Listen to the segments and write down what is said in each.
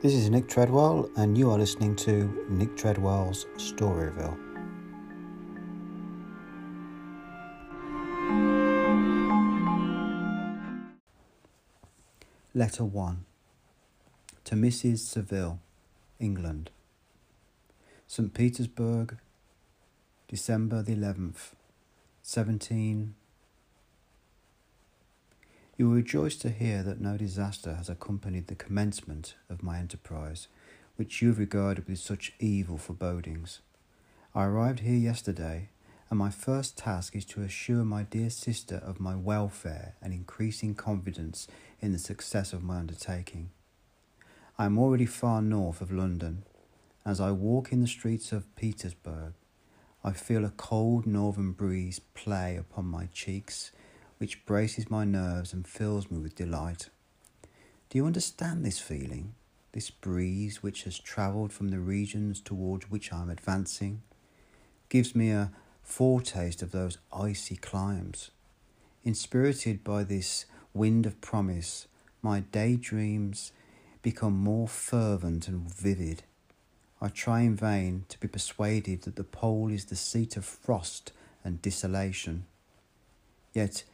This is Nick Treadwell, and you are listening to Nick Treadwell's Storyville. Letter 1 To Mrs. Saville, England. St. Petersburg, December the 11th, 17. You will rejoice to hear that no disaster has accompanied the commencement of my enterprise, which you have regarded with such evil forebodings. I arrived here yesterday, and my first task is to assure my dear sister of my welfare and increasing confidence in the success of my undertaking. I am already far north of London. As I walk in the streets of Petersburg, I feel a cold northern breeze play upon my cheeks which braces my nerves and fills me with delight. Do you understand this feeling, this breeze which has travelled from the regions towards which I am advancing? Gives me a foretaste of those icy climes. Inspirited by this wind of promise, my daydreams become more fervent and vivid. I try in vain to be persuaded that the pole is the seat of frost and desolation. Yet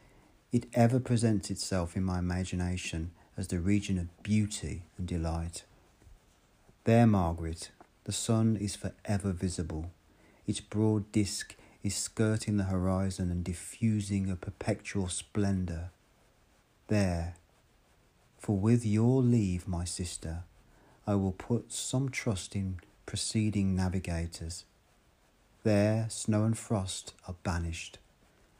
it ever presents itself in my imagination as the region of beauty and delight. There, Margaret, the sun is for ever visible. Its broad disk is skirting the horizon and diffusing a perpetual splendour. There, for with your leave, my sister, I will put some trust in preceding navigators. There, snow and frost are banished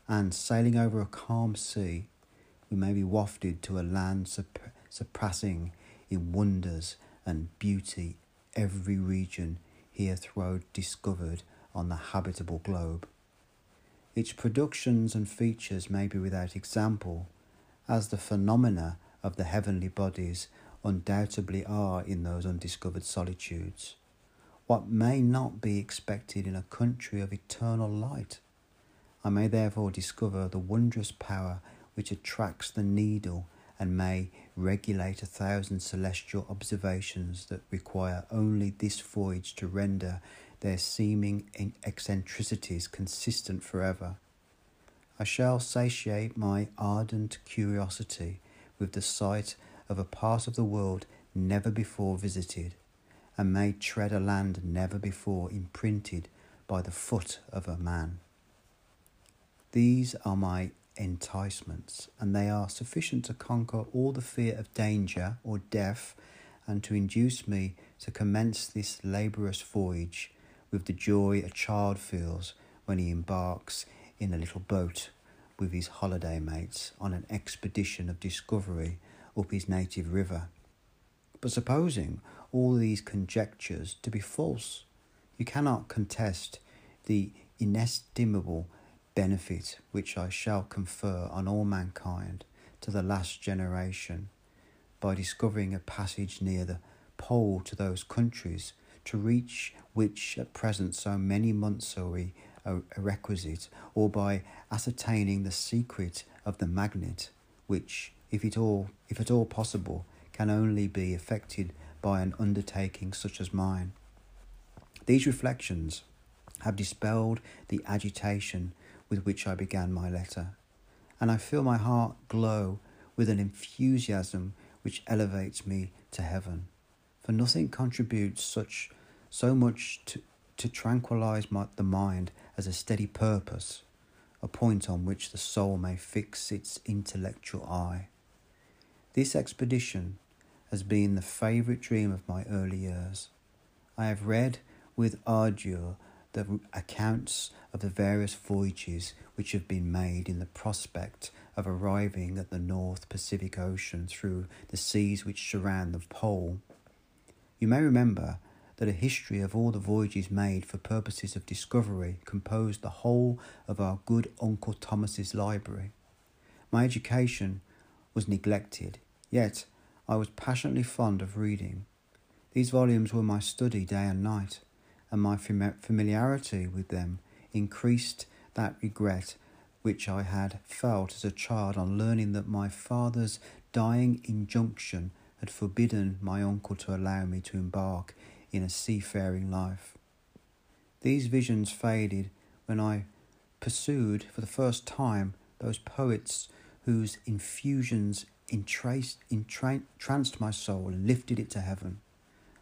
and sailing over a calm sea, we may be wafted to a land surpassing in wonders and beauty every region heretofore discovered on the habitable globe. Its productions and features may be without example, as the phenomena of the heavenly bodies undoubtedly are in those undiscovered solitudes. What may not be expected in a country of eternal light? I may therefore discover the wondrous power which attracts the needle and may regulate a thousand celestial observations that require only this voyage to render their seeming eccentricities consistent forever. I shall satiate my ardent curiosity with the sight of a part of the world never before visited, and may tread a land never before imprinted by the foot of a man. These are my enticements, and they are sufficient to conquer all the fear of danger or death, and to induce me to commence this laborious voyage with the joy a child feels when he embarks in a little boat with his holiday mates on an expedition of discovery up his native river. But supposing all these conjectures to be false, you cannot contest the inestimable benefit which I shall confer on all mankind to the last generation by discovering a passage near the pole to those countries to reach which at present so many months are requisite, or by ascertaining the secret of the magnet, which, if it all, if at all possible, can only be effected by an undertaking such as mine. These reflections have dispelled the agitation with which I began my letter, and I feel my heart glow with an enthusiasm which elevates me to heaven. For nothing contributes such so much to, to tranquilize my, the mind as a steady purpose, a point on which the soul may fix its intellectual eye. This expedition has been the favourite dream of my early years. I have read with ardor the accounts of the various voyages which have been made in the prospect of arriving at the North Pacific Ocean through the seas which surround the pole. You may remember that a history of all the voyages made for purposes of discovery composed the whole of our good Uncle Thomas's library. My education was neglected, yet I was passionately fond of reading. These volumes were my study day and night and my familiarity with them increased that regret which I had felt as a child on learning that my father's dying injunction had forbidden my uncle to allow me to embark in a seafaring life. These visions faded when I pursued for the first time those poets whose infusions entraced, entranced my soul and lifted it to heaven.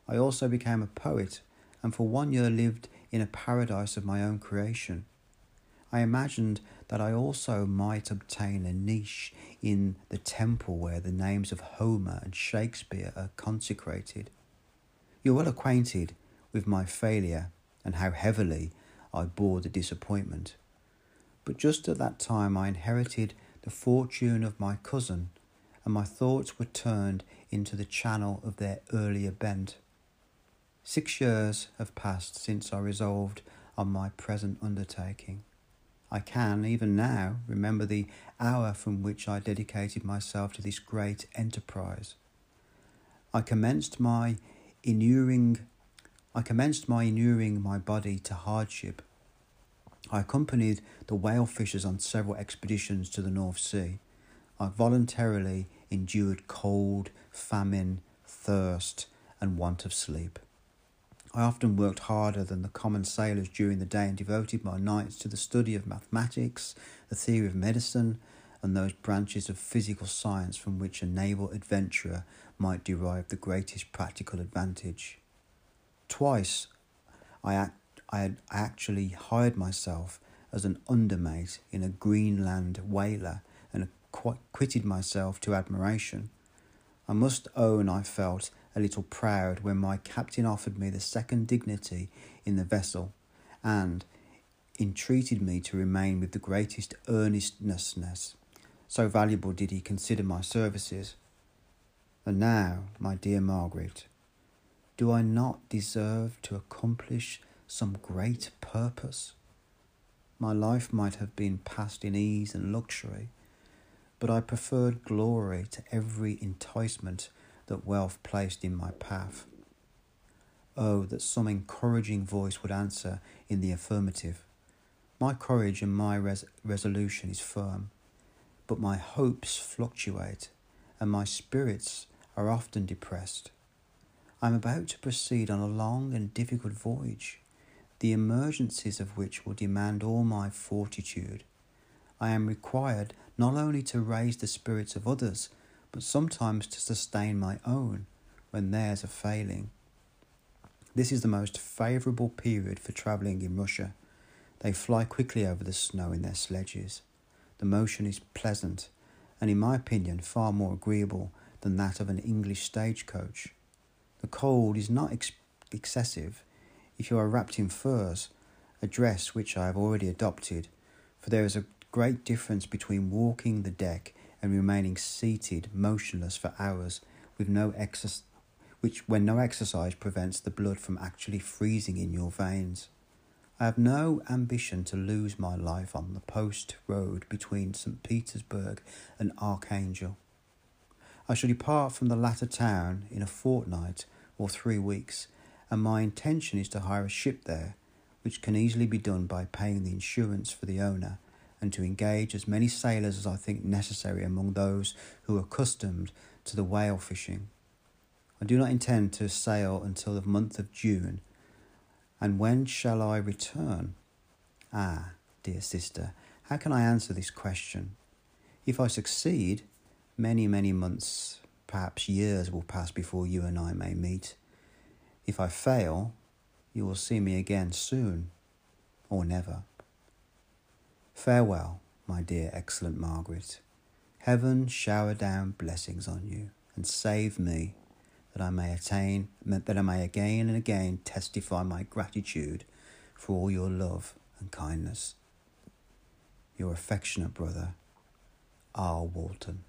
I also became a poet and for one year lived in a paradise of my own creation. I imagined that I also might obtain a niche in the temple where the names of Homer and Shakespeare are consecrated. You're well acquainted with my failure and how heavily I bore the disappointment. But just at that time, I inherited the fortune of my cousin, and my thoughts were turned into the channel of their earlier bent. Six years have passed since I resolved on my present undertaking. I can, even now, remember the hour from which I dedicated myself to this great enterprise. I commenced my inuring I commenced my inuring my body to hardship. I accompanied the whale fishers on several expeditions to the North Sea. I voluntarily endured cold, famine, thirst, and want of sleep. I often worked harder than the common sailors during the day and devoted my nights to the study of mathematics, the theory of medicine, and those branches of physical science from which a naval adventurer might derive the greatest practical advantage. Twice I, act, I had actually hired myself as an undermate in a Greenland whaler and acquitted myself to admiration. I must own I felt a little proud when my captain offered me the second dignity in the vessel and entreated me to remain with the greatest earnestness. So valuable did he consider my services. And now, my dear Margaret, do I not deserve to accomplish some great purpose? My life might have been passed in ease and luxury, but I preferred glory to every enticement that wealth placed in my path. Oh, that some encouraging voice would answer in the affirmative. My courage and my res- resolution is firm, but my hopes fluctuate, and my spirits are often depressed. I am about to proceed on a long and difficult voyage, the emergencies of which will demand all my fortitude. I am required not only to raise the spirits of others, but sometimes to sustain my own when theirs are failing. This is the most favourable period for travelling in Russia. They fly quickly over the snow in their sledges. The motion is pleasant, and in my opinion, far more agreeable than that of an English stagecoach. The cold is not ex- excessive if you are wrapped in furs, a dress which I have already adopted, for there is a great difference between walking the deck and remaining seated motionless for hours with no exercise which when no exercise prevents the blood from actually freezing in your veins. I have no ambition to lose my life on the post road between St. Petersburg and Archangel. I shall depart from the latter town in a fortnight or three weeks, and my intention is to hire a ship there, which can easily be done by paying the insurance for the owner and to engage as many sailors as I think necessary among those who are accustomed to the whale fishing. I do not intend to sail until the month of June. And when shall I return? Ah, dear sister, how can I answer this question? If I succeed, many, many months, perhaps years, will pass before you and I may meet. If I fail, you will see me again soon, or never. Farewell, my dear excellent Margaret. Heaven shower down blessings on you and save me that I may attain that I may again and again testify my gratitude for all your love and kindness. Your affectionate brother, R. Walton.